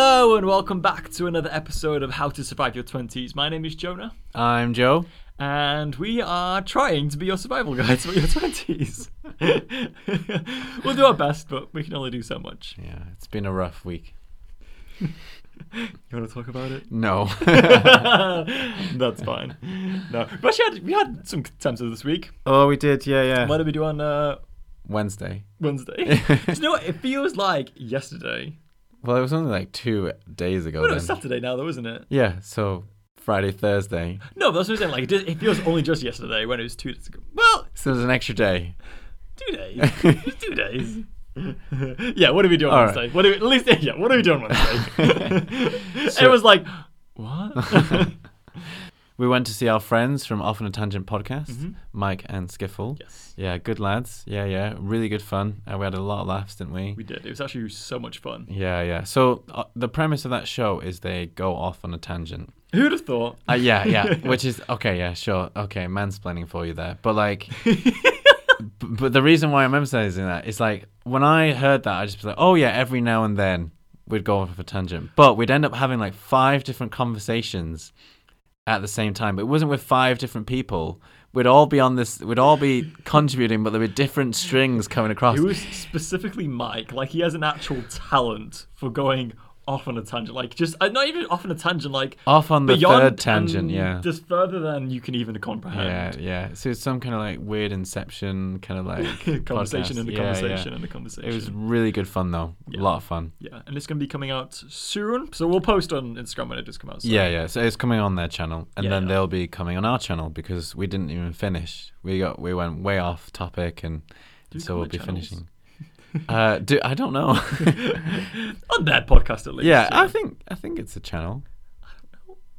Hello and welcome back to another episode of How to Survive Your 20s. My name is Jonah I'm Joe. and we are trying to be your survival guides for your 20s. we'll do our best, but we can only do so much. Yeah, it's been a rough week. You want to talk about it? No. That's fine. No, we actually had, we had some attempts this week. oh, we did. Yeah, yeah. What did we do on uh, Wednesday. Wednesday? do you know what? It feels like yesterday. Well, it was only like two days ago. Well, it was Saturday now, though, isn't it? Yeah. So Friday, Thursday. No, but that's what I'm saying. Like, it, it feels only just yesterday when it was two days ago. Well, So there's an extra day. two days. two days. yeah, what are we doing All on right. Wednesday? What are we, at least, yeah, what are we doing Wednesday? So- it was like, what? We went to see our friends from Off on a Tangent podcast, Mhm. Mike and Skiffle. yes, Yeah, good lads. Yeah, yeah. Really good fun. Uh, we had a lot of laughs, didn't we? we did. It was actually so much fun. Yeah, yeah. So uh, the premise of that show is they go off on a tangent. Who'd have thought? Uh, yeah, yeah. Which is okay. Yeah, sure. Okay, mansplaining for you there. But like, but the reason why I'm emphasizing that is like when I heard that, I just was like, oh yeah, every now and then we'd go off a tangent, but we'd end up having like five different conversations at the same time. But it wasn't with five different people. We'd all be on this. We'd all be contributing, but there were different strings coming across. It was specifically Mike. Like, he has an actual talent for going off on a tangent. Like, just, uh, not even off on a tangent, like, Off on the third tangent, yeah. Just further than you can even comprehend. yeah. Yeah. So it's some kind of like weird inception kind of like conversation and a Yeah, yeah. conversation and a conversation. It was really good fun though. Yeah. A lot of fun. Yeah, and it's going to be coming out soon. So we'll post on Instagram when it does come out. So. Yeah, yeah. So it's coming on their channel, and Yeah, then yeah. they'll be coming on our channel because we didn't even finish. We got we went way off topic, and so we'll be channels? finishing. uh, do I don't know. on that podcast at least. yeah, I think I think it's a channel.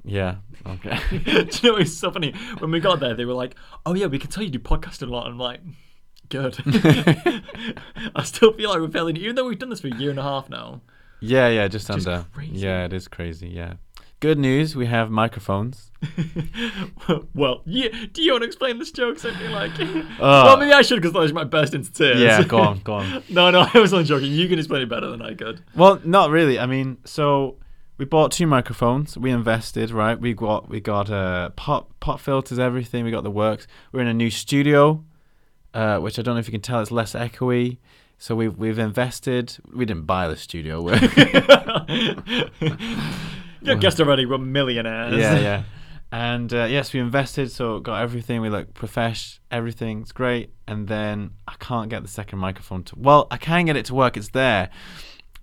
Yeah. Okay. do you know it's so funny? When we got there, they were like, "Oh yeah, we can tell you do podcasting a lot." I'm like, "Good." I still feel like we're failing, even though we've done this for a year and a half now. yeah, yeah. Just under. Yeah, it is crazy. Yeah. Good news. We have microphones. well, yeah. Do you want to explain this joke? I feel like, well, maybe I should because otherwise you might burst into tears. Uh. Yeah. Go on. Go on. no, no, I was only joking. You can explain it better than I could. Well, not really. I mean, so we bought two microphones. We invested, right? We got we got uh, pop pop filters, everything. We got the works. We're in a new studio, uh, which I don't know if you can tell. It's less echoey. So we've we've invested. We didn't buy the studio. We're, you guessed already. We're millionaires. yeah, yeah. And uh, yes, we invested. So got everything. We look profesh. Everything's great. And then I can't get the second microphone to. Well, I can get it to work. It's there.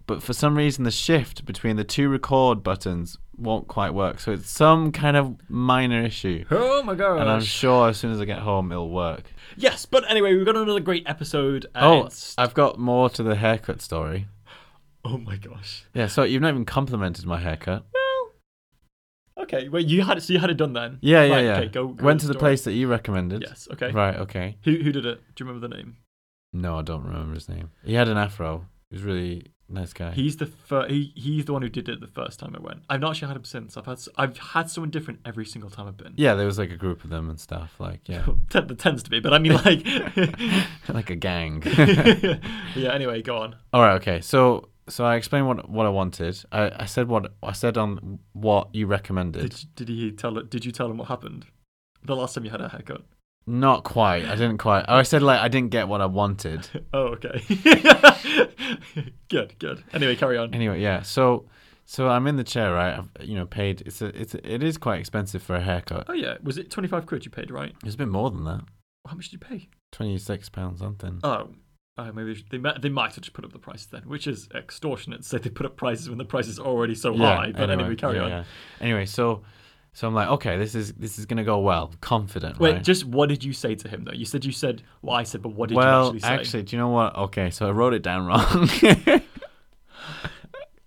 But for some reason, the shift between the two record buttons won't quite work. So it's some kind of minor issue. Oh my god. And I'm sure as soon as I get home, it'll work. Yes, but anyway, we've got another great episode. Oh, it's- I've got more to the haircut story. oh my gosh. Yeah, so you've not even complimented my haircut. Okay. Wait, you had it. So you had it done then? Yeah, yeah, Right, yeah. Okay, go. go Went to the place that you recommended. Yes. Okay. Right, okay. Who who did it? Do you remember the name? No, I don't remember his name. He had an afro. He was really nice guy. He's the fir- he, He's the one who did it the first time I went. I've not actually had him since. I've had I've had someone different every single time I've been. yeah, there was like a group of them and stuff. Like, yeah, there tends to be, but I mean like. like a gang. yeah. Anyway, go on. All right, okay. So, so I explained what what I wanted. I, I said what I said on what you recommended. Did did he tell? Did you tell him what happened? The last time you had a haircut. Not quite. I didn't quite. Oh, I said like I didn't get what I wanted. Oh, okay. good, good. Anyway, carry on. Anyway, yeah. So, so I'm in the chair, right? I've you know paid. It's a, it's a, it is quite expensive for a haircut. Oh yeah, was it twenty five quid you paid, right? It's a bit more than that. How much did you pay? Twenty six pounds something. Oh, uh, maybe they, should- they might they might have just put up the prices then, which is extortionate. To say they put up prices when the price is already so high. But anyway, carry yeah, on. yeah. Anyway, so so I'm like, okay, this is this is gonna go well. Confident, Wait, right? just what did you say to him though? You said you said what I said, but what did well, you actually say? Well, actually, do you know what? Okay, so I wrote it down wrong.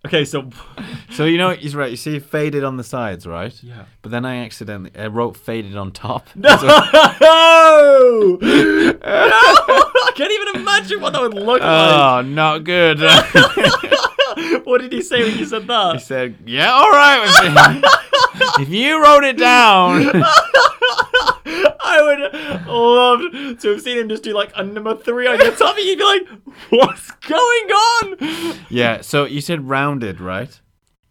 okay, so so you know, he's right. You see, faded on the sides, right? yeah. But then I accidentally I wrote faded on top. No! no! I can't even imagine what that would look oh, like. Oh, not good. what did he say when you said that? he said, "Yeah, all right if you wrote it down." I would love to have seen him just do like a number three on your tummy. You'd be like, "What's going on?" yeah. So you said rounded, right?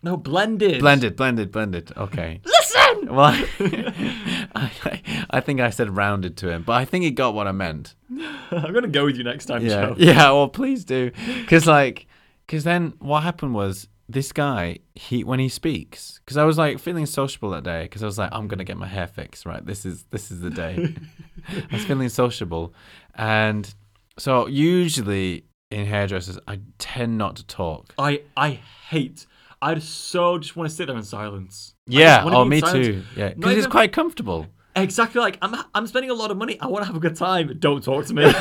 No, blended. Blended, blended, blended. Okay. Listen. Well, I, I think I said rounded to him, but I think he got what I meant. I'm gonna go with you next time, Yeah, Joe. yeah. Well, please do, because like, because then what happened was this guy he when he speaks, because I was like feeling sociable that day, because I was like, I'm gonna get my hair fixed, right? This is this is the day. I was feeling sociable, and so usually in hairdressers, I tend not to talk. I I hate. I so just want to sit there in silence. Yeah. Oh, me silence. too. Yeah, because it's quite comfortable. Exactly. Like I'm I'm spending a lot of money. I want to have a good time. Don't talk to me.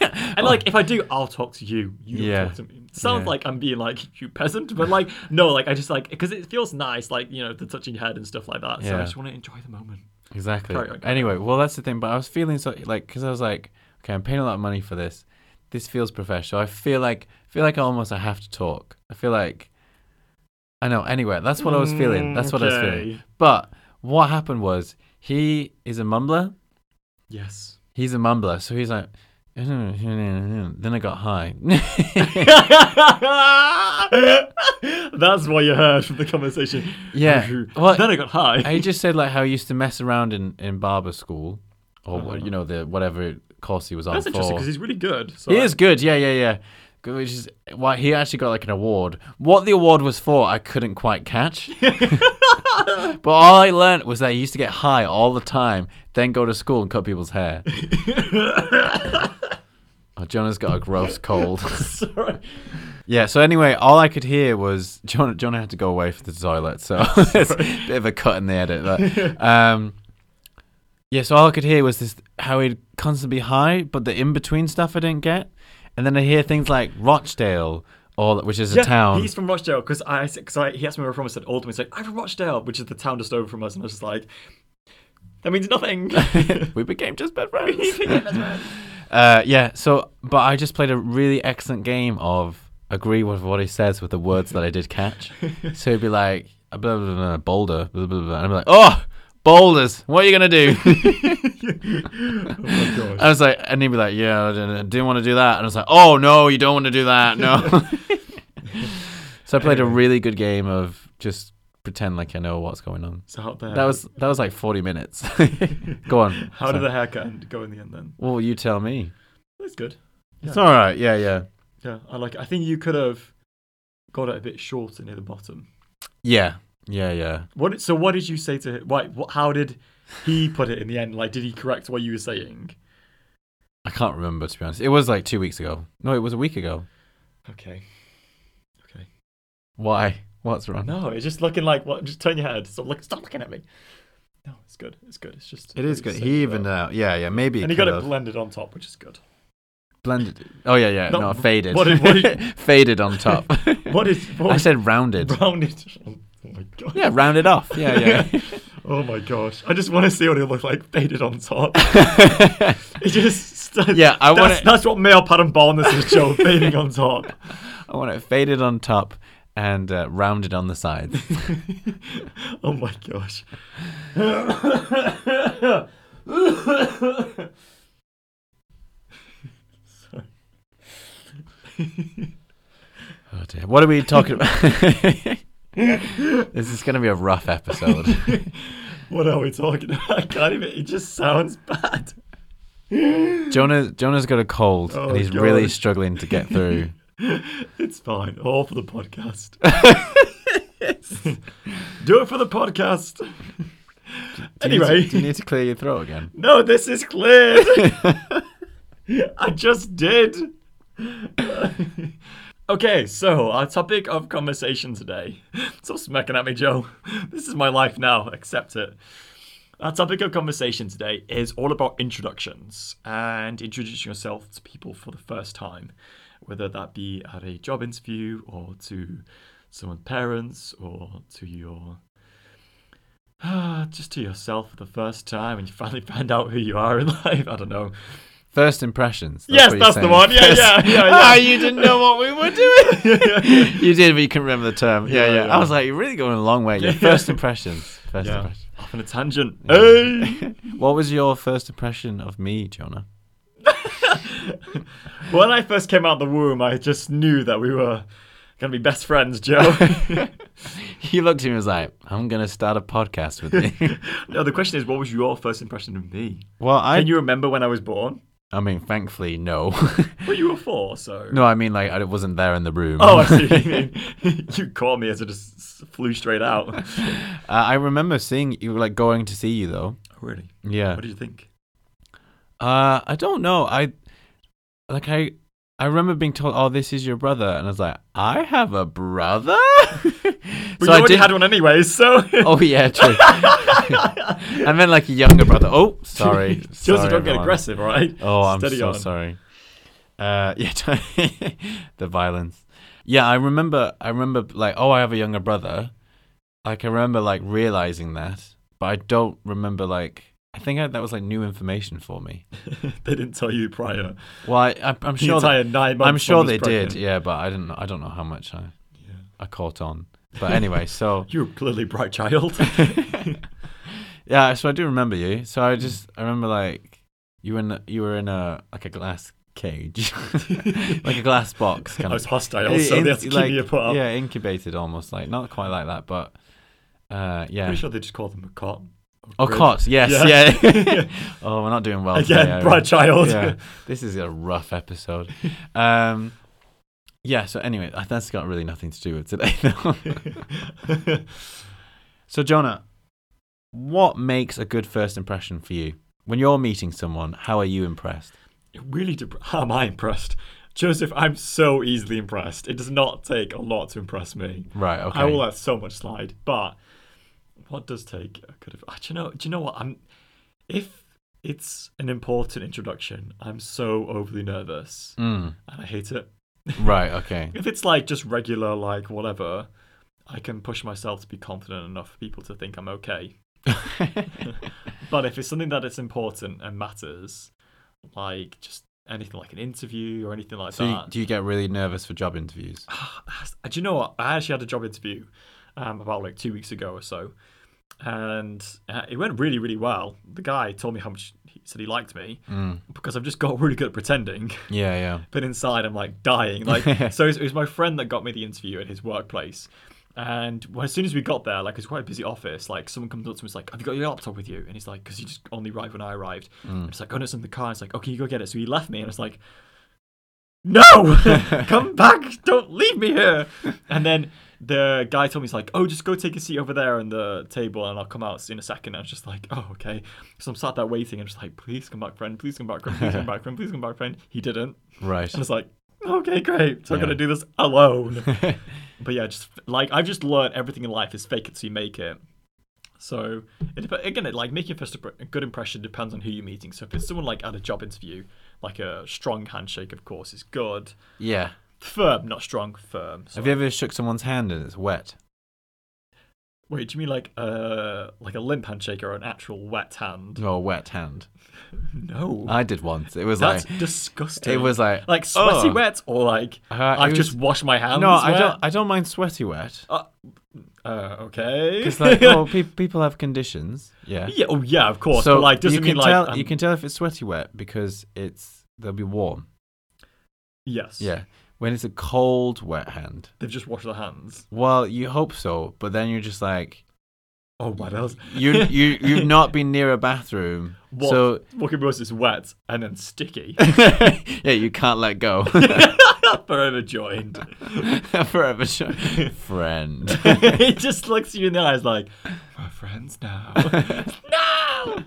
and like if I do, I'll talk to you. You don't Yeah. talk to me. Sounds Yeah. like I'm being like you peasant, but like no, like I just like because it feels nice, like you know, the touching your head and stuff like that. So I Yeah. just want to enjoy the moment. Exactly. Carry on, carry anyway, well, that's the thing. But I was feeling so like because I was like, okay, I'm paying a lot of money for this. This feels professional. I feel like feel like almost I have to talk. I feel like I know. Anyway, that's what I was feeling. That's what I was feeling. Mm, okay. But what happened was he is a mumbler. Yes. He's a mumbler, so he's like. Then I got high. That's what you heard from the conversation. yeah. Well, then I got high. he just said like how he used to mess around in in barber school, or Uh-huh. you know the whatever course he was on That's interesting because he's really good. So He I- is good, yeah, yeah, yeah. Which is why he actually got like an award. What the award was for, I couldn't quite catch. but all I learned was that he used to get high all the time, then go to school and cut people's hair. oh, Jonah's got a gross cold. Sorry. yeah. So anyway, all I could hear was Jonah. Jonah had to go away for the toilet, so it's a bit of a cut in the edit. But, um, yeah. So all I could hear was this how he'd constantly be high, but the in between stuff I didn't get. And then I hear things like Rochdale, or which is a Yeah, town. He's from Rochdale because I because I, he asked me where I'm from. I said Oldham. He's like I'm from Rochdale, which is the town just over from us, and I was just like, that means nothing. we became just best friends. uh, yeah. So, but I just played a really excellent game of agree with what he says with the words that I did catch. so he'd be like, blah, blah, blah, blah, boulder, blah, blah, blah. and I'm like, oh, boulders. What are you gonna do? oh my gosh. I was like, and he'd be like, yeah, I didn't, didn't want to do that. And I was like, oh no, you don't want to do that. No. so I played a really good game of just pretend like I know what's going on. So out there. That was that was like 40 minutes. Go on. How did the haircut end go in the end then? Well, you tell me. That's good. It's all right. Yeah, yeah. Yeah, I like. I think you could have got it a bit shorter near the bottom. Yeah. Yeah, yeah. What? So what did you say to him? Why? What, how did he put it in the end? Like, did he correct what you were saying? I can't remember to be honest. It was like 2 weeks ago. No, it was a week ago. Okay. Okay. Why? What's wrong? No, it's just looking like what? Just turn your head. Stop look. Stop looking at me. No, it's good. It's good. It's just. It is good. He evened out. Uh, yeah, yeah. Maybe And he got it blended on top, which is good. blended. Oh yeah, yeah. No, No, faded. what did- faded on top. What is? What I said rounded. rounded. Oh my god. Yeah, rounded off. Yeah, yeah. oh my gosh. I just want to see what it looks like faded on top. It just. Yeah, I want that's, it- that's what male pattern baldness is, Joe. fading on top. I want it faded on top and uh, rounded on the sides. oh my gosh. Sorry. Oh dear. What are we talking about? this is going to be a rough episode. What are we talking about? I can't even. It just sounds bad. Jonah Jonah's got a cold Oh, and he's really struggling to get through. It's fine. All for the podcast. Do it for the podcast. Do you to- Anyway, do you need to clear your throat again? no, this is cleared. I just did. Okay, so our topic of conversation today. Stop smacking at me, Joe. This is my life now. Accept it. Our topic of conversation today is all about introductions and introducing yourself to people for the first time, whether that be at a job interview or to someone's parents or to your just to yourself for the first time and you finally find out who you are in life. I don't know. First impressions. yes, what you're that's the one. Yeah, First- yeah, yeah, yeah. Ah, you didn't know what we were doing. you did, but you couldn't remember the term. Yeah, Yeah, yeah. yeah. I was like, you're really going a long way. Yeah, Yeah. First impressions. First yeah. impressions. Off on a tangent. Hey! what was your first impression of me, Jonah? when I first came out the womb, I just knew that we were going to be best friends, Joe. he looked at me and was like, "I'm gonna start a podcast with you." no, the question is, what was your first impression of me? well, I, Can you remember when I was born? I mean, thankfully, no. Well, you were four, so. no, I mean, like, I wasn't there in the room. Oh, I see. you mean. you caught me as I just flew straight out. Uh, I remember seeing you, like, going to see you though. Oh, really? Yeah. What did you think? Uh, I don't know. I like I I remember being told, "Oh, this is your brother," and I was like, "I have a brother." But so you I already did. had one anyway, so. oh yeah, true. I meant like a younger brother. Oh, sorry. Don't get aggressive, right? Oh, I'm Steady so on. sorry. Uh, yeah, the violence. Yeah, I remember. I remember like, oh, I have a younger brother. Like, I remember like realizing that, but I don't remember like. I think I, that was like new information for me. they didn't tell you prior. Well, I, I, I'm The sure. entire nine months. I'm sure they pregnant. did. Yeah, but I didn't. I don't know how much I Yeah. I caught on. But anyway, so You were clearly bright child. yeah, so I do remember you. So I just I remember like you were in a- you were in a like a glass cage, like a glass box Kind I kind was of. hostile, so they had to keep like, me apart. Yeah, incubated almost like not quite like that, but uh, yeah. Pretty sure they just called them a cot. Oh, grid. cots. Yes, Yeah. yeah. oh, we're not doing well today, Again, are bright child. yeah, this is a rough episode. Um, yeah. So anyway, that's got really nothing to do with today. though. so Jonah, what makes a good first impression for you when you're meeting someone? How are you impressed? It really, dep- how am I impressed? Joseph, I'm so easily impressed. It does not take a lot to impress me. Right. Okay. I will let so much slide, but what does take? I could have. ah, Do you know? Do you know what? I'm. If it's an important introduction, I'm so overly nervous, Mm, and I hate it. right. Okay. If it's like just regular, like whatever, I can push myself to be confident enough for people to think I'm okay. But if it's something that it's important and matters, like just anything like an interview or anything like so you, that, do you get really nervous for job interviews? do you know what? I actually had a job interview um, about like two weeks ago or so, and uh, it went really, really well. The guy told me how much he said he liked me Mm, because I've just got really good at pretending, yeah. Yeah. but inside I'm like dying. Like, so it was, it was my friend that got me the interview at his workplace. And well, as soon as we got there, like it's quite a busy office. Like someone comes up to me, and is like, "Have you got your laptop with you?" And he's like, "Because he just only arrived when I arrived." And it's like, "Oh, no, it's in the car." It's like, "Okay, you go get it." So he left me, and it's like, "No, come back! Don't leave me here!" And then the guy told me, "He's like, oh, just go take a seat over there on the table, and I'll come out in a second. And I was just like, "Oh, okay." So I'm sat there waiting, and just like, "Please come back, friend. Please come back, friend. Please come back, friend. Please come back, friend." He didn't, Right. and it's like, "Okay, great. So I'm gonna do this alone." But yeah, just like I've just learned everything in life is fake it till you make it. So it again, it, like making a first a good impression depends on who you're meeting. So if it's someone like at a job interview, like a strong handshake, of course, is good. yeah. Firm, not strong, firm. Have you ever shook someone's hand and it's wet? Wait, do you mean like uh like a limp handshake or an actual wet hand? No, a wet hand. No, I did once. It was that's like disgusting. it was like like sweaty oh. wet or like Uh, I've it just was- washed my hands. no, I don't. I don't mind sweaty wet. Uh, okay. Because like, oh, pe- people have conditions. Yeah. yeah, oh yeah, of course. so but like doesn't you mean can like tell um, you can tell if it's sweaty wet because it's they'll be warm. yes. Yeah. When it's a cold wet hand, They've just washed their hands. well, you hope so, but then you're just like Oh what else? you you you've not been near a bathroom, What? so Walking Rose is wet and then sticky. yeah, you can't let go. Forever joined. Forever, friend. he just looks you in the eyes like, we're friends now. no!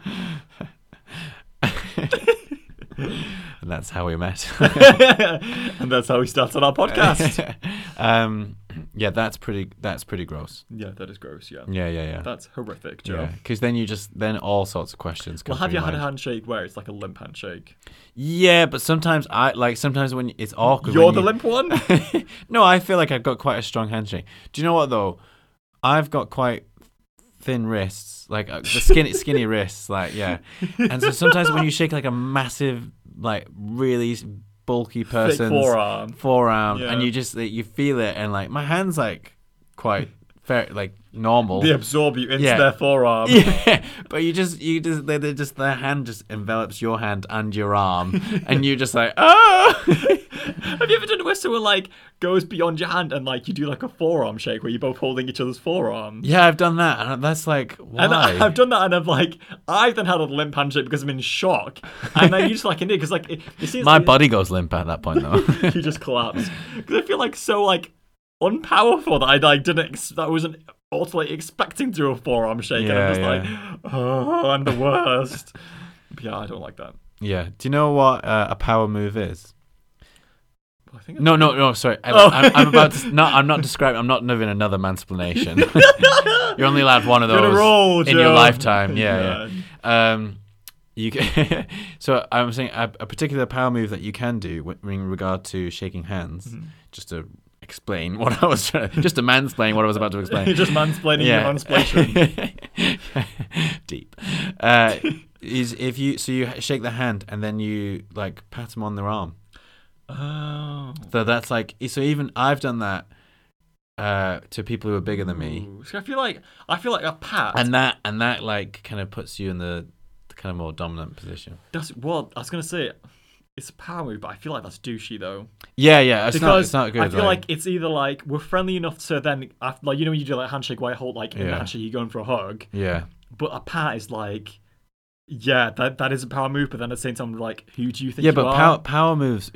And that's how we met. and that's how we started our podcast. um, yeah, that's pretty. That's pretty gross. yeah, that is gross, yeah. Yeah, yeah, yeah. That's horrific, Joe. Because then you just then all sorts of questions. Come Well, have you had a handshake where it's like a limp handshake? Yeah, but sometimes I like sometimes when it's awkward. You're the you- limp one? no, I feel like I've got quite a strong handshake. Do you know what though? I've got quite thin wrists, like uh, the skinny skinny wrists, like yeah. And so sometimes when you shake like a massive, like really bulky Thick forearm. forearm, Yeah. and you just you feel it, and like my hands like quite fair, like normal. They absorb you into Yeah. their forearm. Yeah, but you just you just they, they just their hand just envelops your hand and your arm, and you just like oh. Have you ever done it where someone like goes beyond your hand and like you do like a forearm shake where you're both holding each other's forearm? yeah, I've done that, and that's like why? And I- I've done that, and I've like I've then had a limp handshake because I'm in shock, and then you just like an idiot because like it, it seems My like body goes limp at that point though. you just collapse because I feel like so like unpowerful that I like didn't ex- that wasn't ultimately expecting to do a forearm shake, and I'm just yeah. like oh I'm the worst. Yeah, I don't like that. yeah. Do you know what uh, a power move is? I think No, no, no. Sorry, I, Oh. I'm, I'm about to. No, I'm not describing. I'm not doing another mansplanation. You're only allowed one of those roll, in your lifetime. Yeah, yeah. Um, you can, so I'm saying a, a particular power move that you can do in regard to shaking hands. Mm-hmm. Just to explain what I was trying, to, just to mansplain what I was about to explain. just mansplaining your mansplation. Deep. Uh, is if you so you shake the hand and then you like pat them on their arm. Oh. So that's like so even I've done that uh, to people who are bigger than me, Ooh. So I feel like I feel like a pat. and that and that like kind of puts you in the, the kind of more dominant position. that's well, I was gonna say it's a power move, but I feel like that's douchey though. Yeah, yeah, it's not because it's not good. I feel like, it's either like we're friendly enough to then, after, like you know, when you do like handshake white hold like in the Yeah. handshake, you going for a hug, yeah, but a pat is like, yeah, that that is a power move, but then at the same time, like, who do you think? yeah, you but are? power power moves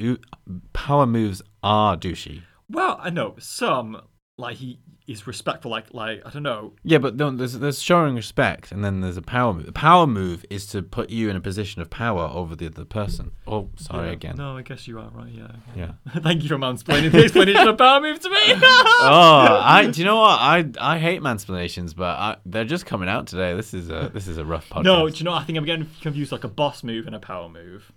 power moves are douchey. Well, I know some like he is respectful, like like I don't know. Yeah, but no, there's there's showing respect, and then there's a power move. A power move is to put you in a position of power over the other person. Oh, sorry Yeah. again. No, I guess you are right. Yeah. Yeah. Thank you for mansplaining the explanation of power move to me. oh, I do you know what I I hate mansplanations, but I, they're just coming out today. This is a this is a rough podcast. No, do you know? what? I think I'm getting confused like a boss move and a power move.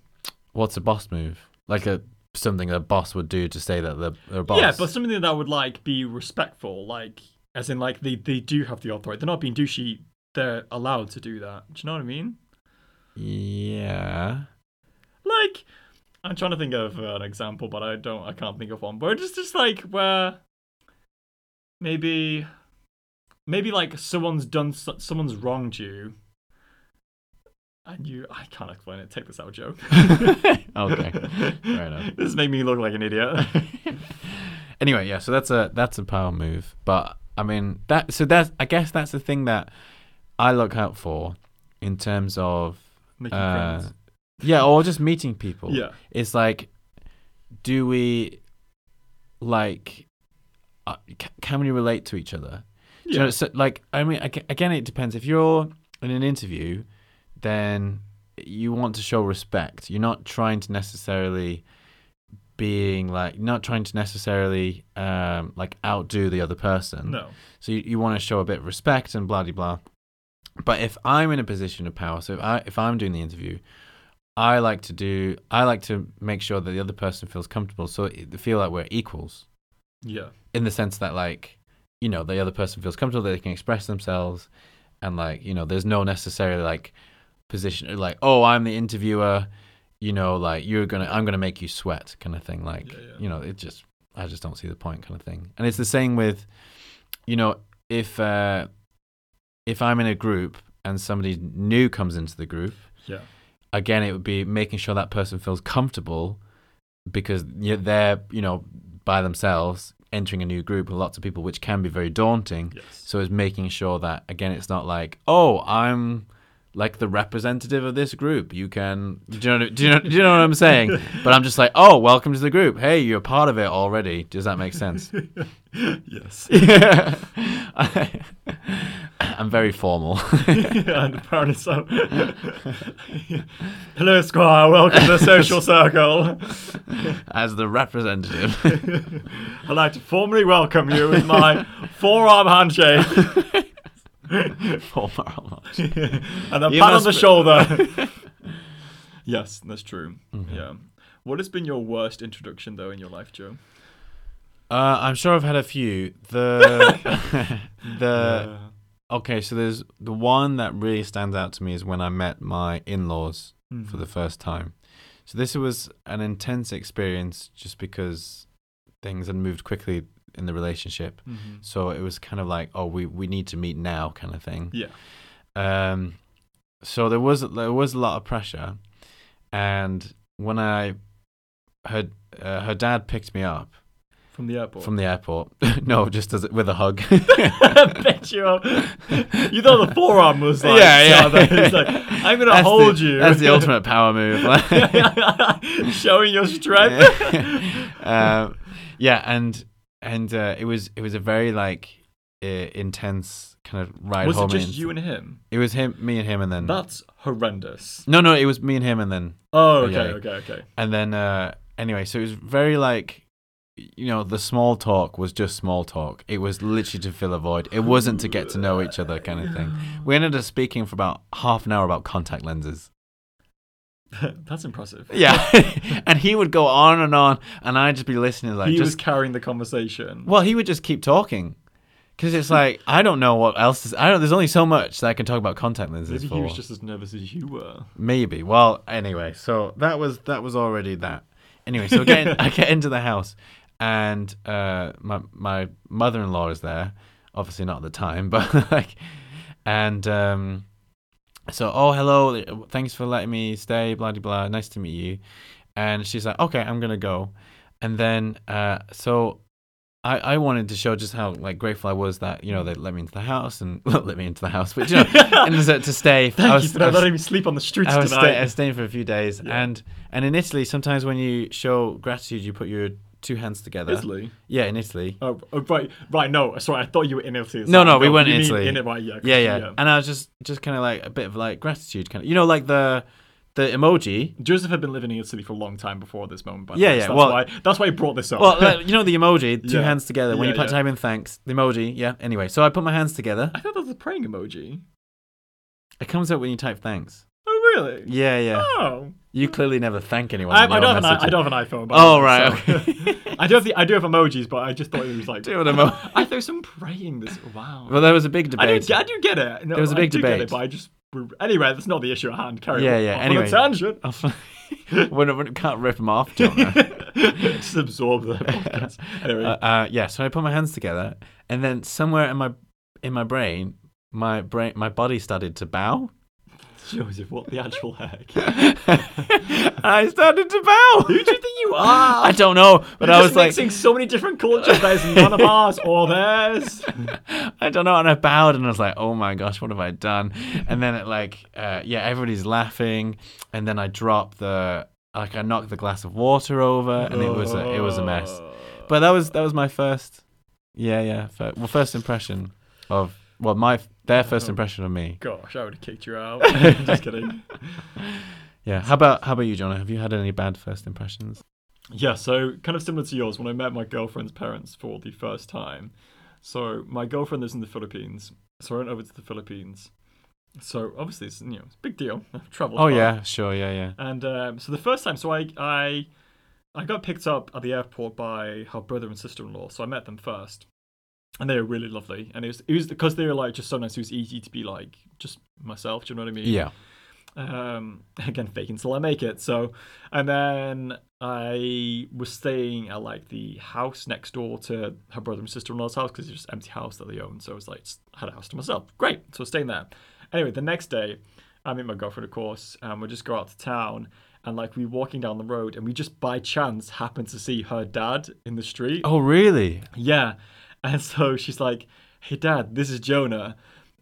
what's a boss move? Like a something a boss would do to say that they're, they're a boss. Yeah, but something that would like be respectful, like as in like they they do have the authority. They're not being douchey. They're allowed to do that. Do you know what I mean? yeah, Like I'm trying to think of an example, but I don't. I can't think of one. But it's just like where maybe maybe like someone's done someone's wronged you. And you, I can't explain it. Take this out, Joe. okay, fair enough. This is making me look like an idiot. anyway, yeah, so that's a that's a power move, but I mean that so that's I guess that's the thing that I look out for in terms of Making uh, friends. yeah, or just meeting people. Yeah. it's like, do we like, uh, c- can we relate to each other? Do you Yeah. know, so, like, I mean, again, it depends. If you're in an interview, then you want to show respect. You're not trying to necessarily being like, not trying to necessarily um, like outdo the other person. No. So you, you want to show a bit of respect and blah blah blah. But if I'm in a position of power, so if I if I'm doing the interview, I like to do I like to make sure that the other person feels comfortable, so it, feel like we're equals Yeah. in the sense that like you know the other person feels comfortable they can express themselves, and like you know there's no necessarily like position like oh I'm the interviewer, you know like you're gonna I'm gonna make you sweat kind of thing like Yeah, yeah. you know it just I just don't see the point kind of thing, and it's the same with you know if uh if I'm in a group and somebody new comes into the group Yeah. again it would be making sure that person feels comfortable because they're you know by themselves entering a new group with lots of people which can be very daunting Yes. so it's making sure that again it's not like oh i'm like the representative of this group you can do you know do you know, do you know what i'm saying but i'm just like oh welcome to the group hey you're part of it already does that make sense yes. yeah i'm very formal and apparently so. Hello, Squire. Welcome to the social circle. as the representative I'd like to formally welcome you with my forearm handshake and a You pat on the be- shoulder. yes, that's true. Mm-hmm. Yeah. What has been your worst introduction, though, in your life, Joe? Uh, I'm sure I've had a few. The the Uh, okay, so there's the one that really stands out to me is when I met my in-laws for the first time. So this was an intense experience just because things had moved quickly in the relationship. Mhm. So it was kind of like, oh, we we need to meet now, kind of thing. Yeah. Um, so there was there was a lot of pressure, and when I her uh, her dad picked me up From the airport. from the airport, no, just as with a hug. Bet you up. You thought the forearm was like, Yeah, yeah. so that it's like, I'm gonna That's hold the, you. That's the ultimate power move. Showing your strength. um, yeah, and and uh, it was it was a very like uh, intense kind of ride was it just and- you and him? It was him, me and him, and then That's horrendous. no, no, it was me and him, and then Oh, okay, Yeah. okay, okay. and then uh, anyway, so it was very like. You know, the small talk was just small talk. It was literally to fill a void. It wasn't to get to know each other, kind of thing. We ended up speaking for about half an hour about contact lenses. That's impressive. Yeah, and he would go on and on, and I'd just be listening, like he just was carrying the conversation. Well, he would just keep talking because it's like I don't know what else. Is, I don't. There's only so much that I can talk about contact lenses Maybe for. he was just as nervous as you were. Maybe. Well, anyway, so that was that was already that. Anyway, so again, I get into the house, and uh, my my mother in law is there. Obviously not at the time, but like, and um, so oh hello, thanks for letting me stay. Blah blah blah. Nice to meet you. And she's like, okay, I'm gonna go. And then uh, so I, I wanted to show just how like grateful I was that you know they let me into the house and let me into the house, but you know, and to, to stay. Thank I you was, for I not was- letting me sleep on the streets I was, tonight. stay, I was staying for a few days, Yeah. and and in Italy, sometimes when you show gratitude, you put your two hands together. Italy. Yeah, in Italy. Oh, oh, right, right. No, sorry. I thought you were in Italy. No, no, we weren't in Italy. In it, right? Yeah. 'cause- Yeah, yeah, And I was just just kind of like a bit of like gratitude, kind of. You know, like the the emoji. Joseph had been living in Italy for a long time before this moment. By the Yeah, yeah, That's well- why that's why he brought this up. Well, you know the emoji, two Yeah. hands together. When Yeah, you put yeah. type in thanks, the emoji. Yeah. Anyway, so I put my hands together. I thought that was a praying emoji. It comes out when you type thanks. Really? Yeah, yeah. Oh, You clearly never thank anyone. I, I don't have an i- don't have an iPhone. Oh, right, so- okay. I do have the I do have emojis, but I just thought it was like. Do an emo- I thought some praying this. Wow. Well, there was a big I debate. do, I do get it. No, There was a I big Get it, debate. but I just anyway, that's not the issue at hand. Carry Yeah, on. yeah, Off anyway. on a tangent. when, when can't rip them off, Jonah. just absorb the podcast. Anyway, uh, uh, yeah, so I put my hands together, and then somewhere in my in my brain, my brain, my body started to bow. Joseph, what the actual heck? I started to bow. Who do you think you are? I don't know, but You're I was like, mixing so many different cultures. There's none of ours or theirs. I don't know, and I bowed, and I was like, oh my gosh, what have I done? And then it like, uh, yeah, everybody's laughing, and then I dropped the, like, I knocked the glass of water over, and it was a, it was a mess. But that was that was my first, yeah, yeah, fir- well, first impression of well, my their first Oh. impression of me. Gosh, I would have kicked you out. just kidding. Yeah. How about how about you, Jonah? Have you had any bad first impressions? Yeah, so kind of similar to yours, when I met my girlfriend's parents for the first time. So my girlfriend lives in the Philippines, so I went over to the Philippines. So obviously, it's you know, it's a big deal. I've traveled. Oh far. yeah, sure, yeah, yeah. And um, so the first time, so I I I got picked up at the airport by her brother and sister-in-law. So I met them first, and they were really lovely. And it was it was because they were like just so nice. It was easy to be like just myself. Do you know what I mean? Yeah. um again fake until i make it so and then i was staying at like the house next door to her brother and sister-in-law's house because it's just an empty house that they own so I was like had a house to myself great so I was staying there anyway the next day i meet my girlfriend of course and we just go out to town and like we walking down the road and we just by chance happened to see her dad in the street Oh really? yeah. And so she's like, hey, dad, this is Jonah.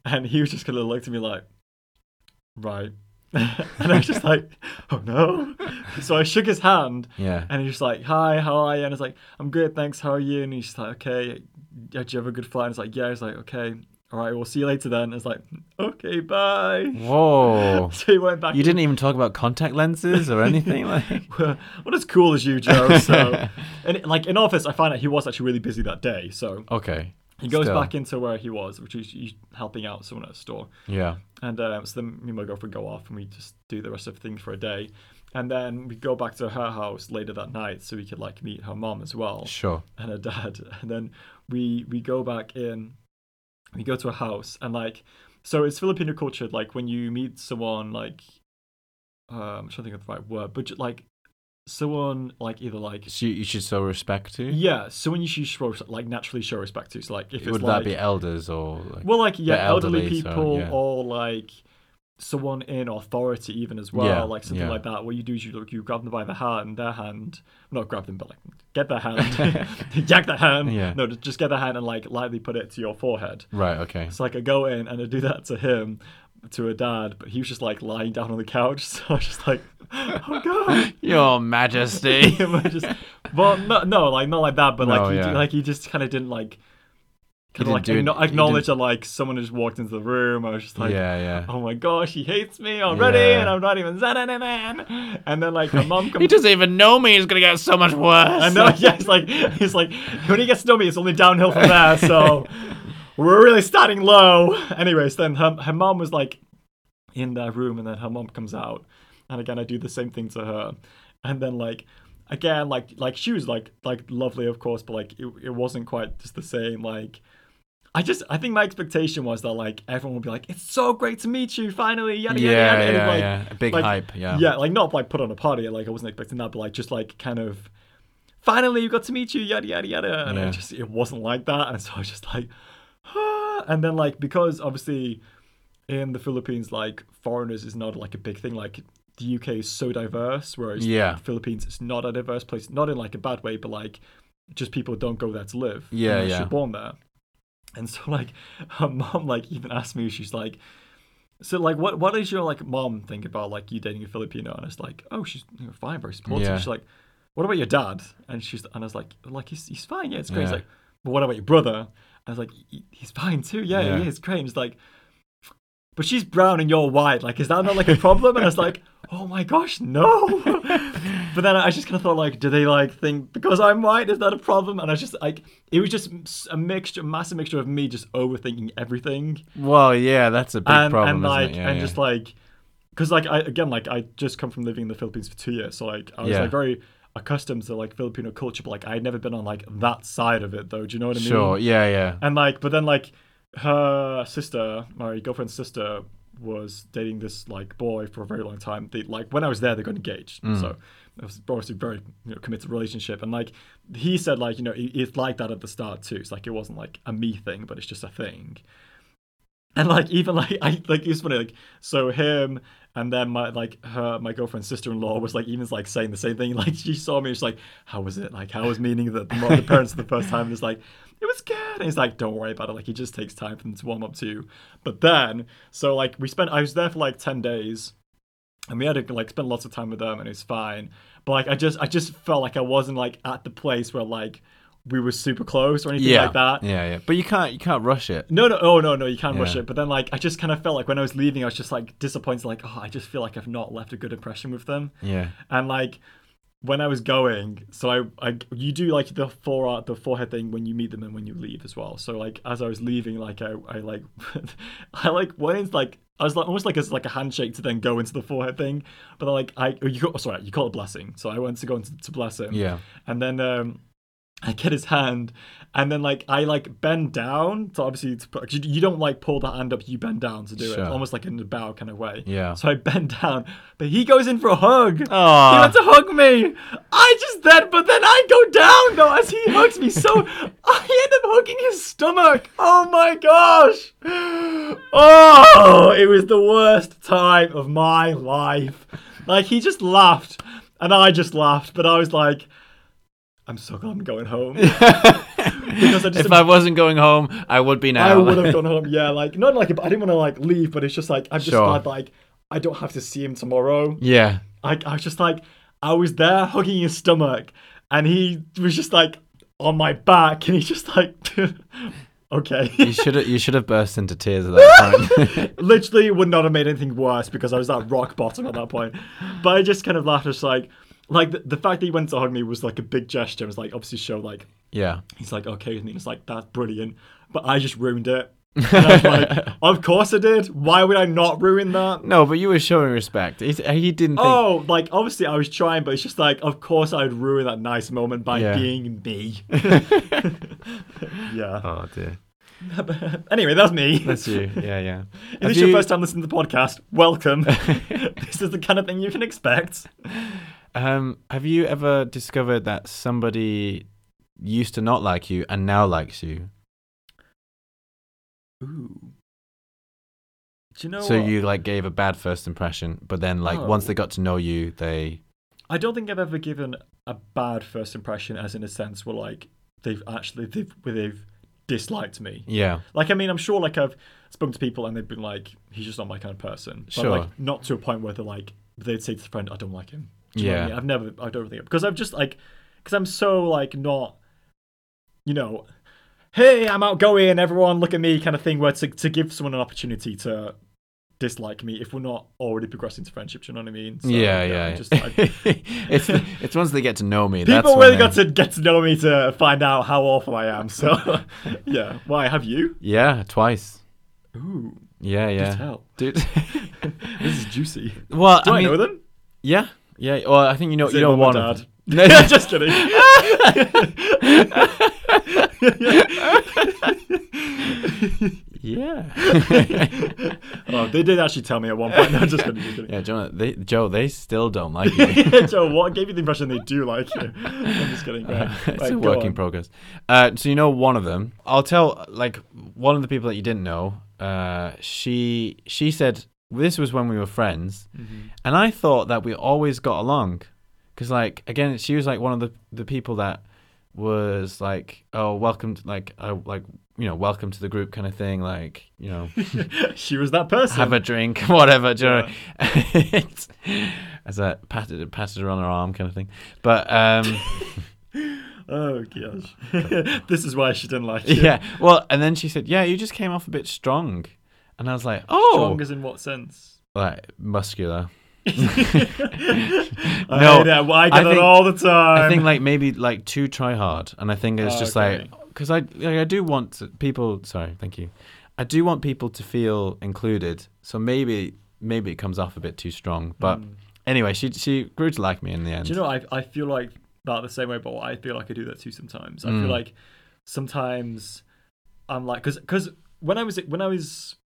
And he was just going to look at me like, right. and I was just like, oh no. So I shook his hand Yeah. and he was like, hi, how are you? And I was like, I'm good, thanks, how are you? And he's just like, okay, did you have a good flight? And I was like, yeah. He's like, okay, all right, we'll see you later then. It's like, okay, bye. Whoa. So he went back. You didn't even talk about contact lenses or anything like. Not as cool as you, Joe. So, and like in office, I find out he was actually really busy that day. So Okay. He goes Still. back into where he was, which is helping out someone at a store. Yeah. And um, so then me and my girlfriend go off and we just do the rest of the thing for a day. And then we go back to her house later that night so we could like meet her mom as well Sure. and her dad. And then we we go back in, we go to a house and like so it's Filipino culture like when you meet someone like um I'm trying to think of the right word, but ju- like someone like either like So you, should show respect to. yeah, someone you should show, like naturally show respect to. So like if it's Would like that be elders or like? well, like yeah, elderly, elderly, so, people yeah. or like someone in authority even as well, Yeah, like something yeah. like that. What you do is you look, you grab them by the hand, their hand, not grab them, but like get their hand, yank their hand. Yeah. No, just get their hand and like lightly put it to your forehead. right. Okay. It's like I go in and I do that to him, to a dad, but he was just like lying down on the couch. So I was just like, oh god. Your Majesty. Just, well, no, no, like not like that, but like No, he, yeah. like he just kind of didn't like, kind of like do it- acknowledge that like someone just walked into the room. I was just like, yeah, yeah. oh my gosh, he hates me already, Yeah. and I'm not even said anything. And then like her mom comes. He doesn't even know me. He's gonna get so much worse. I know, yeah, it's like he's like when he gets to know me, it's only downhill from there. So we're really starting low. Anyways, then her her mom was like in their room, and then her mom comes out, and again I do the same thing to her, and then like again like like she was like like lovely of course, but like it, it wasn't quite just the same like. I just I think my expectation was that like everyone would be like it's so great to meet you finally yada yada Yeah, yada and, yeah, like, yeah. A big like, hype. Yeah. yeah, like not like put on a party, like I wasn't expecting that, but like just like kind of finally we got to meet you, yada yada yada. And Yeah. it just it wasn't like that. And so I was just like ah. and then like because obviously in the Philippines, like foreigners is not like a big thing. Like the UK is so diverse, whereas Yeah. the Philippines is not a diverse place, not in like a bad way, but like just people don't go there to live. Yeah, unless yeah. You're born there. And so like her mom like even asked me, she's like so like what what does your like mom think about like you dating a Filipino? And it's like, oh she's you know, fine, very supportive. Yeah. She's like, what about your dad? And she's and I was like, like he's he's fine, yeah, it's great. He's like, but what about your brother? And I was like, he's fine too, yeah, Yeah. he is great. And he's like, but she's brown and you're white. Like, is that not like a problem? And I was like, oh my gosh, no. but then I just kind of thought, like, do they like think because I'm white is that a problem? And I just like, it was just a mixture, massive mixture of me just overthinking everything Well, yeah, that's a big and problem, and like? Yeah, and yeah. just like because like I again like I just come from living in the Philippines for two years, so like I was Yeah. like very accustomed to like Filipino culture, but like I had never been on like that side of it though. Do you know what I mean? Sure. Yeah, yeah. And like, but then like her sister, my girlfriend's sister, was dating this like boy for a very long time. They like when I was there, they got engaged. Mm. So it was obviously a very you know committed relationship. And like he said, like you know it, it's like that at the start too. It's like it wasn't like a me thing, but it's just a thing. And like even like I like it's funny like so him and then my like her my girlfriend's sister in law was like even like saying the same thing like she saw me she's like how was it like how was meeting the the, parents for the first time and it's like it was good and he's like don't worry about it like he just takes time for them to warm up to you but then so like we spent I was there for like ten days and we had to like spend lots of time with them and it was fine but like I just I just felt like I wasn't like at the place where like we were super close or anything yeah. like that Yeah, yeah. But you can't you can't rush it. no, no, oh no, no, you can't rush it. But then, like, I just kind of felt like when I was leaving, I was just like disappointed. Like, oh, I just feel like I've not left a good impression with them. Yeah. And like, when I was going, so I, I, you do like the fore, the forehead thing when you meet them and when you leave as well. So like, as I was leaving, like, I, I like, I like went into like. I was like almost like as like a handshake to then go into the forehead thing, but like I you call, sorry you call it blessing. So I went to go into to bless him, Yeah. and then um, I get his hand, and then like I like bend down to obviously to put, 'cause you, you don't like pull the hand up, you bend down to do Sure. it, almost like in a bow kind of way. Yeah. So I bend down, but he goes in for a hug. He Aw. went to hug me. I just then, but then I go down though as he hugs me. So I end up hugging his stomach. Oh my gosh. Oh, it was the worst time of my life. Like he just laughed, and I just laughed, but I was like, I'm so glad I'm going home because I just if I wasn't going home, I would be now. I would have gone home. Yeah, like not like I didn't want to like leave, but it's just like I'm just Sure. glad like I don't have to see him tomorrow. yeah. I, I was just like, I was there hugging his stomach, and he was just like on my back, and he's just like, okay. You should have you should have burst into tears at that point. Literally would not have made anything worse because I was at rock bottom at that point. But I just kind of laughed. Just like, like the, the fact that he went to hug me was like a big gesture. It was like obviously show like yeah. he's like okay with me. It's like that's brilliant. But I just ruined it. And I was like, of course I did. Why would I not ruin that? No, but you were showing respect. He, he didn't think. Oh, like obviously I was trying, but it's just like, of course I'd ruin that nice moment by Yeah. being me. yeah. Oh dear. anyway, that's me. That's you. Yeah, yeah. If this is your first time listening to the podcast, welcome. this is the kind of thing you can expect. Um, have you ever discovered that somebody used to not like you and now likes you? Ooh. Do you know so what? you like gave a bad first impression, but then like once Oh. they got to know you, they I don't think I've ever given a bad first impression, as in a sense where like they've actually they've where they've disliked me. yeah Like I mean, I'm sure like I've spoken to people and they've been like, he's just not my kind of person. But Sure. like not to a point where they're like they'd say to the friend, I don't like him. Do you know what I Yeah. mean? I've never I don't think because I've just like because I'm so like not you know hey I'm outgoing everyone look at me kind of thing where to to give someone an opportunity to dislike me if we're not already progressing to friendship. Do you know what I mean? So, yeah I yeah. Just, I, it's it's once they get to know me. that's People really got to get to know me to find out how awful I am. So, yeah. Why have you? Yeah, twice. Ooh, Yeah yeah, dude. This is juicy. well, Do I, I mean, know them? yeah yeah. Well, I think you know Is you know one. dad? No, just kidding. yeah. oh, they did actually tell me at one point. No, just kidding. Just kidding. Yeah, Joe, they, Joe, they still don't like you. Joe, what gave you the impression they do like you? I'm just kidding. Right, it's right, a work in progress. Uh, so you know one of them. I'll tell like one of the people that you didn't know. Uh, she she said this was when we were friends, Mhm. and I thought that we always got along, because like again she was like one of the the people that was like oh welcome to like uh, like you know welcome to the group kind of thing like you know she was that person. have a drink whatever do you know? As I patted patted her on her arm kind of thing but um. Oh gosh, this is why she didn't like you. Yeah. Well, and then she said, "Yeah, you just came off a bit strong," and I was like, "Oh, Strong as in what sense? like muscular." I No, hate it. I I get it think- all the time. I think like maybe like too try hard, and I think it's Oh, just okay. like because I like, I do want to, people. Sorry, thank you. I do want people to feel included, so maybe maybe it comes off a bit too strong. But Mm. anyway, she she grew to like me in the end. Do you know? I I feel like that the same way, but I feel like I do that too sometimes. I Mm. feel like sometimes I'm like because because when I was when I was hmm,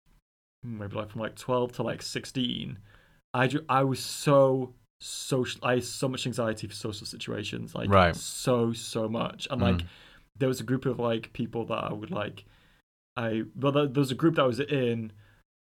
maybe like from like twelve to like sixteen, I ju- I was so social. I had so much anxiety for social situations, like Right. so so much, and like Mm. there was a group of like people that I would like. I well, there there was a group that I was in,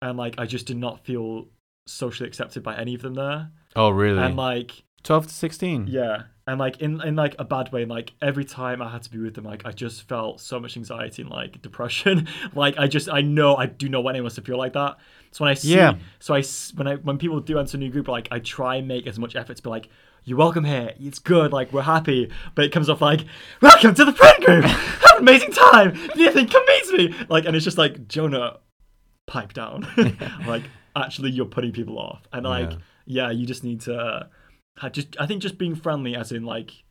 and like I just did not feel socially accepted by any of them there, oh, really? and like Twelve to sixteen. yeah, and like in in like a bad way. And like every time I had to be with them, like I just felt so much anxiety and like depression. like I just I know I do not want anyone to feel like that. So when I see, Yeah. so i when I when people do enter a new group, like I try and make as much effort to be like. You're welcome here. It's good. Like we're happy, but it comes off like, "Welcome to the friend group. Have an amazing time. Nathan, come meet me." Like, and it's just like Jonah, pipe down. like, actually, you're putting people off, and like, Yeah. yeah, you just need to just I think just being friendly as in like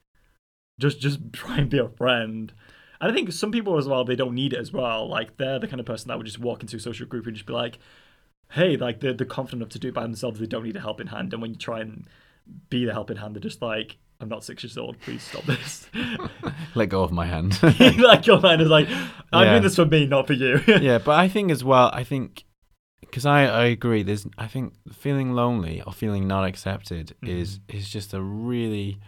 just just try and be a friend. And I think some people as well they don't need it as well. Like they're the kind of person that would just walk into a social group and just be like, "Hey, like they're, they're confident enough to do it by themselves. They don't need a helping hand." And when you try and be the helping hand, they're just like, "I'm not six years old. Please stop this." Let go of my hand. like your mind is like, "I'm Yeah. doing this for me, not for you." yeah, but I think as well, I think because I, I agree. There's I think feeling lonely or feeling not accepted is is just a really,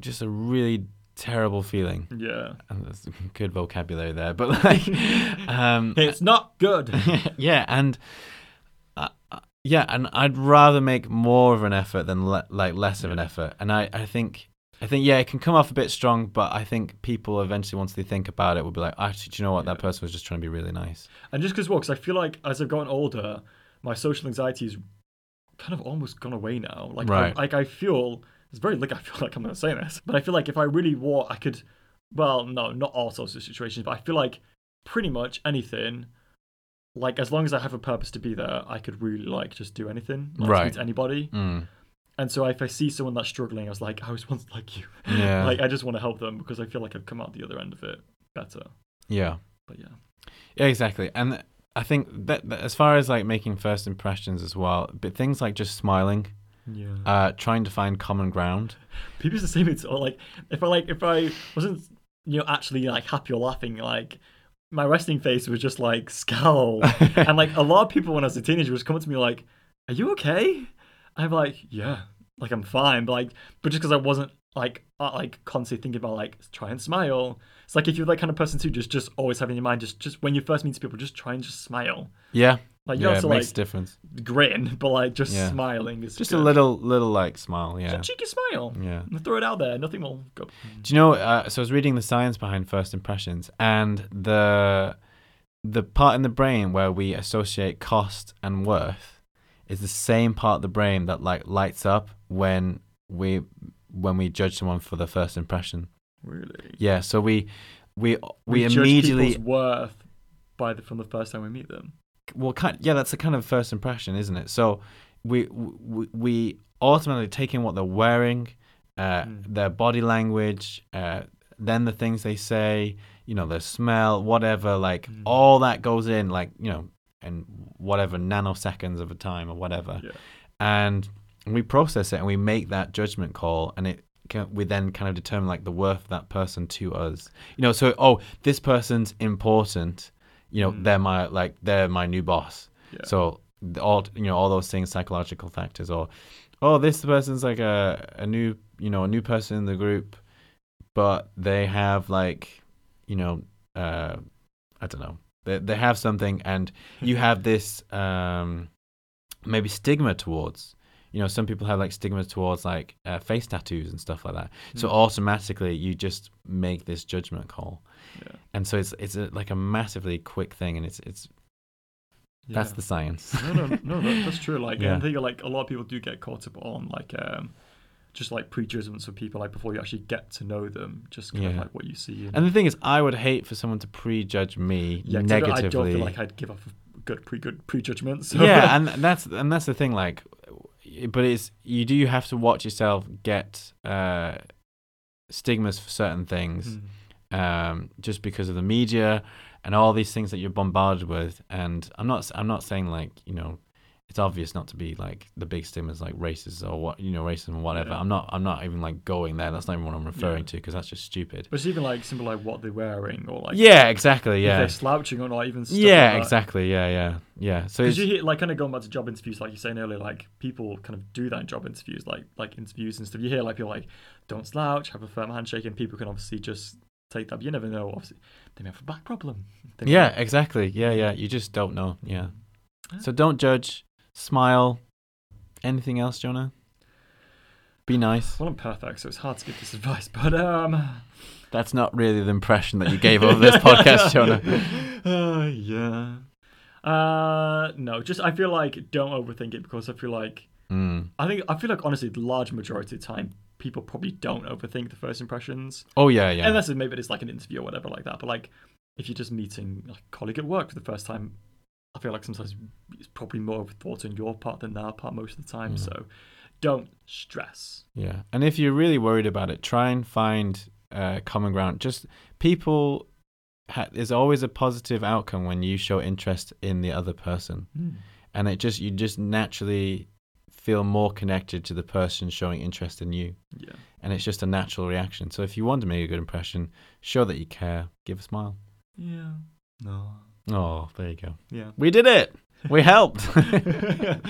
just a really terrible feeling. yeah, And that's good vocabulary there, but like, um, it's not good. yeah, and uh, uh, yeah, and I'd rather make more of an effort than le- like less of an effort. And I, I think, I think, yeah, it can come off a bit strong, but I think people eventually, once they think about it, will be like, actually, do you know what? That person was just trying to be really nice. And just because, well, because I feel like as I've gotten older, my social anxiety is kind of almost gone away now. Like, Right. I, like I feel it's very like I feel like I'm not saying this, but I feel like if I really want, I could. Well, no, not all sorts of situations, but I feel like pretty much anything. Like as long as I have a purpose to be there, I could really like just do anything, like, Right. anybody. Mm. And so if I see someone that's struggling, I was like, I was once like you. Yeah. like I just want to help them because I feel like I've come out the other end of it better. Yeah. But yeah. Yeah, exactly. And I think that, that as far as like making first impressions as well, but things like just smiling, Yeah. uh, trying to find common ground. people used to say me to like if I like if I wasn't you know actually like happy or laughing like my resting face was just like scowl and like a lot of people when I was a teenager was coming to me like are you okay I'm like yeah like I'm fine, but like, but just because I wasn't like uh, like constantly thinking about like try and smile. It's like if you're that kind of person too, just just always having in your mind, just just when you first meet people, just try and just smile. Yeah. Like you yeah, have it makes a like difference. grin, but like just Yeah. smiling is Just good. a little, little like smile. Yeah. cheeky smile. Yeah. Throw it out there. Nothing will go. Do you know? Uh, so I was reading the science behind first impressions, and the the part in the brain where we associate cost and worth is the same part of the brain that like lights up when we when we judge someone for the first impression. Really. Yeah. So we we we, judge immediately people's worth by the from the first time we meet them. well kind yeah that's a kind of first impression isn't it so we we, we ultimately take in what they're wearing uh, Mm. their body language uh, then the things they say you know their smell whatever like Mm. all that goes in like you know in whatever nanoseconds of a time or whatever Yeah. and we process it and we make that judgment call and it can, we then kind of determine like the worth of that person to us you know so oh this person's important you know Mm. they're my like they're my new boss Yeah. so all you know all those things psychological factors or oh this person's like a a new you know a new person in the group but they have like you know uh i don't know they they have something and you have this um maybe stigma towards you know some people have like stigma towards like uh, face tattoos and stuff like that so Mm. automatically you just make this judgment call Yeah. and so it's it's a, like a massively quick thing and it's it's that's the science no, no, no, that, that's true. Like, Yeah. I think like a lot of people do get caught up on like um, just like prejudgments of people, like before you actually get to know them, just kind of like what you see. And, And the thing is, I would hate for someone to prejudge me yeah, 'cause I don't- negatively. I don't feel like I'd give off a good pre good prejudgment. So. yeah, and that's and that's the thing. Like, but it's you do have to watch yourself get uh, stigmas for certain things, Mm. um, just because of the media and all these things that you're bombarded with. And I'm not I'm not saying like you know. It's obvious not to be like the big stigmas like races or what you know racism or whatever. Yeah. I'm not I'm not even like going there. That's not even what I'm referring Yeah. to because that's just stupid. But it's even like simple like what they're wearing or like yeah, exactly. if Yeah, they're slouching or not even yeah, like exactly. Yeah, yeah, yeah. So Because you hear, like, kind of going back to job interviews, like you're saying earlier, like people kind of do that in job interviews, like like interviews and stuff. You hear like people like, don't slouch, have a firm handshake, and people can obviously just take that. But you never know. Obviously, they may have a back problem. They Yeah, exactly. Yeah, yeah. You just don't know. Yeah. So don't judge. Smile. Anything else, Jonah? Be nice. Well, I'm perfect, so it's hard to give this advice, but um, That's not really the impression that you gave of this podcast, Jonah. uh, yeah. Uh, no, just I feel like don't overthink it because I feel like Mm. I think I feel like honestly, the large majority of the time, people probably don't overthink the first impressions. Oh yeah, yeah. Unless maybe it's like an interview or whatever like that. But like, if you're just meeting a colleague at work for the first time, I feel like sometimes it's probably more of a thought on your part than their part most of the time. Yeah. So don't stress. Yeah, and if you're really worried about it, try and find uh, common ground. Just people. Ha- there's always a positive outcome when you show interest in the other person, and it just you just naturally feel more connected to the person showing interest in you. Yeah. and it's just a natural reaction. So if you want to make a good impression, show that you care, give a smile. Yeah. No. Oh, there you go. Yeah. We did it. We helped. well,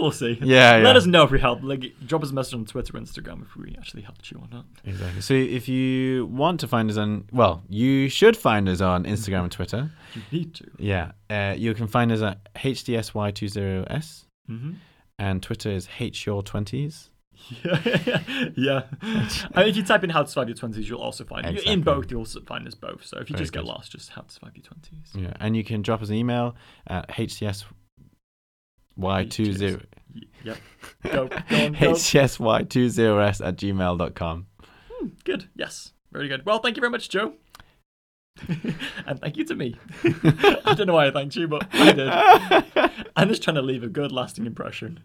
we'll see. Yeah, yeah. Let us know if we helped. Like, drop us a message on Twitter, or Instagram if we actually helped you or not. exactly. So if you want to find us on, well, you should find us on Instagram and Twitter. You need to. Yeah, uh, you can find us at HDSY20S, Mm-hmm. and Twitter is HYour20s. Yeah, yeah. I and if you type in how to survive your twenties, you'll also find it. Exactly. in both. You'll also find us both. So if you Very just get lost, just how to survive your twenties. Yeah, and you can drop us an email at HDSY20. Yep. Go, go on, go. HDSY20s at gmail.com. Hmm, good. Yes. Very good. Well, thank you very much, Joe. and thank you to me. I don't know why I thanked you, but I did. I'm just trying to leave a good, lasting impression.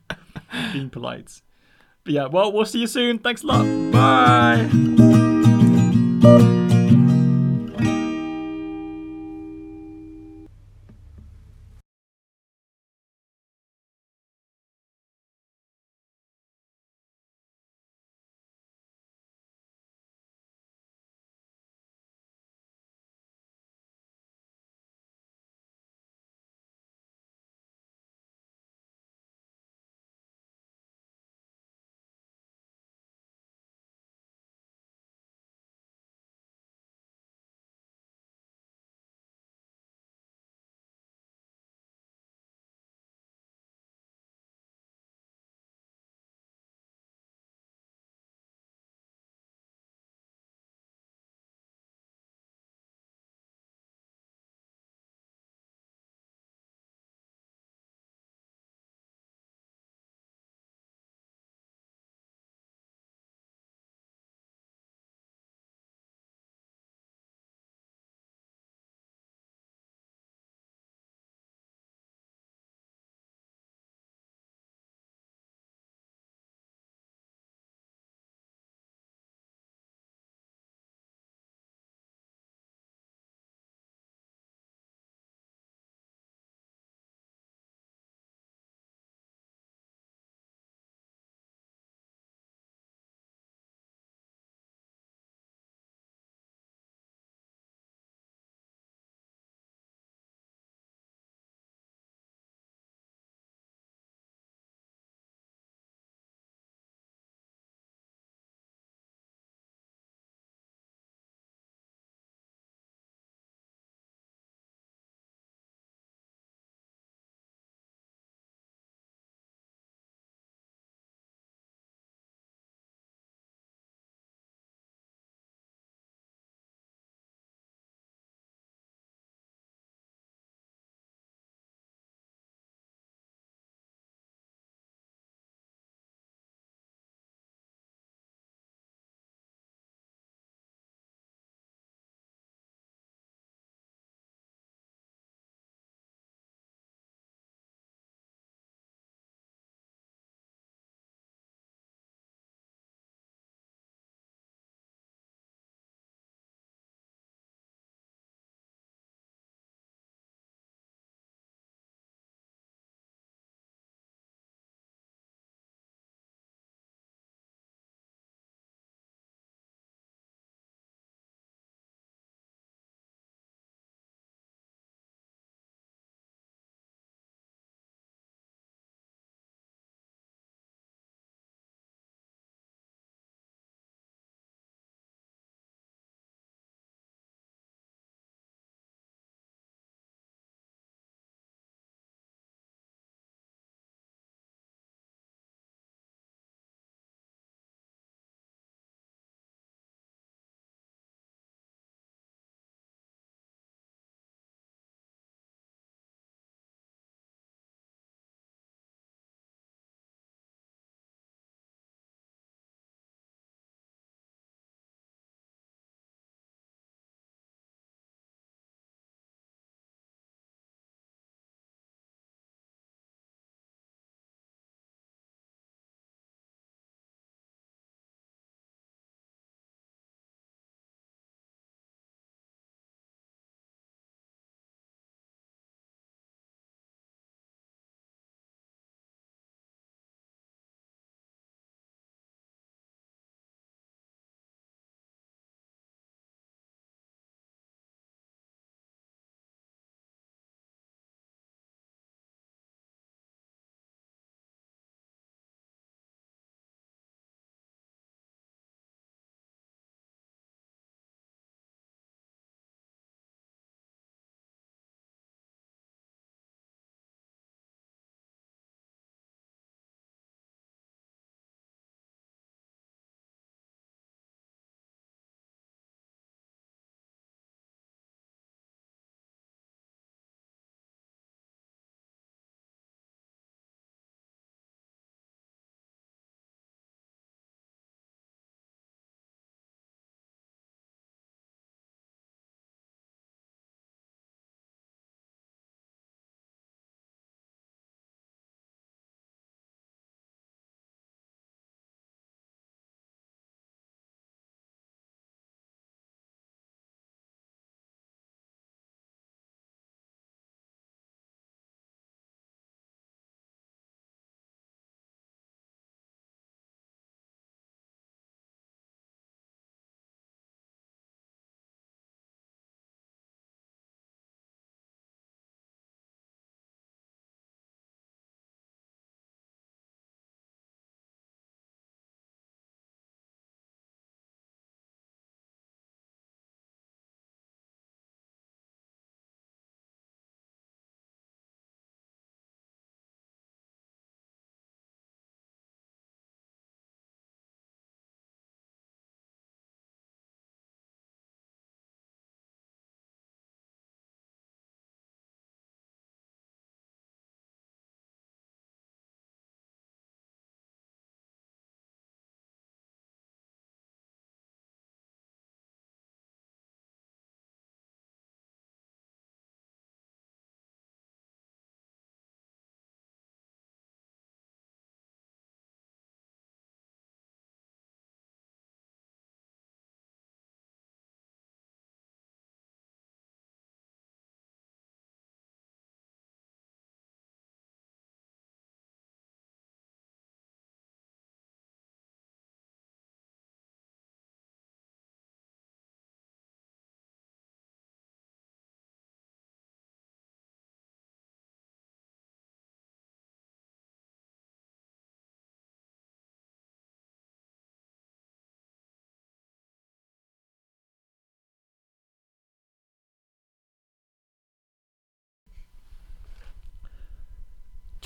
Being polite. Yeah, well, we'll see you soon. Thanks a lot. Bye.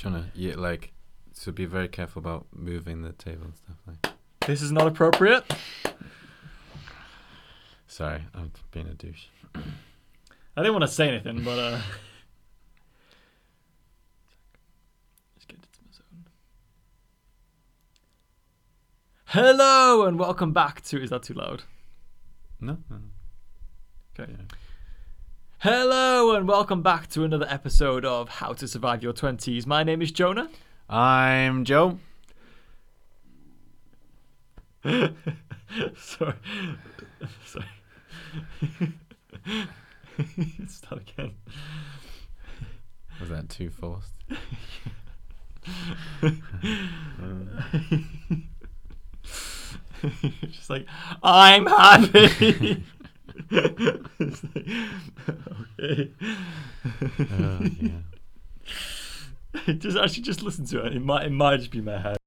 Trying to yeah, like so be very careful about moving the table and stuff. Like, This is not appropriate. sorry, I'm being a douche. I didn't want to say anything, but uh. Let's get into my zone. Hello and welcome back to. Is that too loud? No, no, no. Okay. Yeah. Hello and welcome back to another episode of How to Survive Your Twenties. My name is Jonah. I'm Joe. Sorry. Sorry. Start again. Was that too forced? Just like, I'm happy. It's like, okay. Oh, yeah. just actually just listen to it. It might it might just be my head.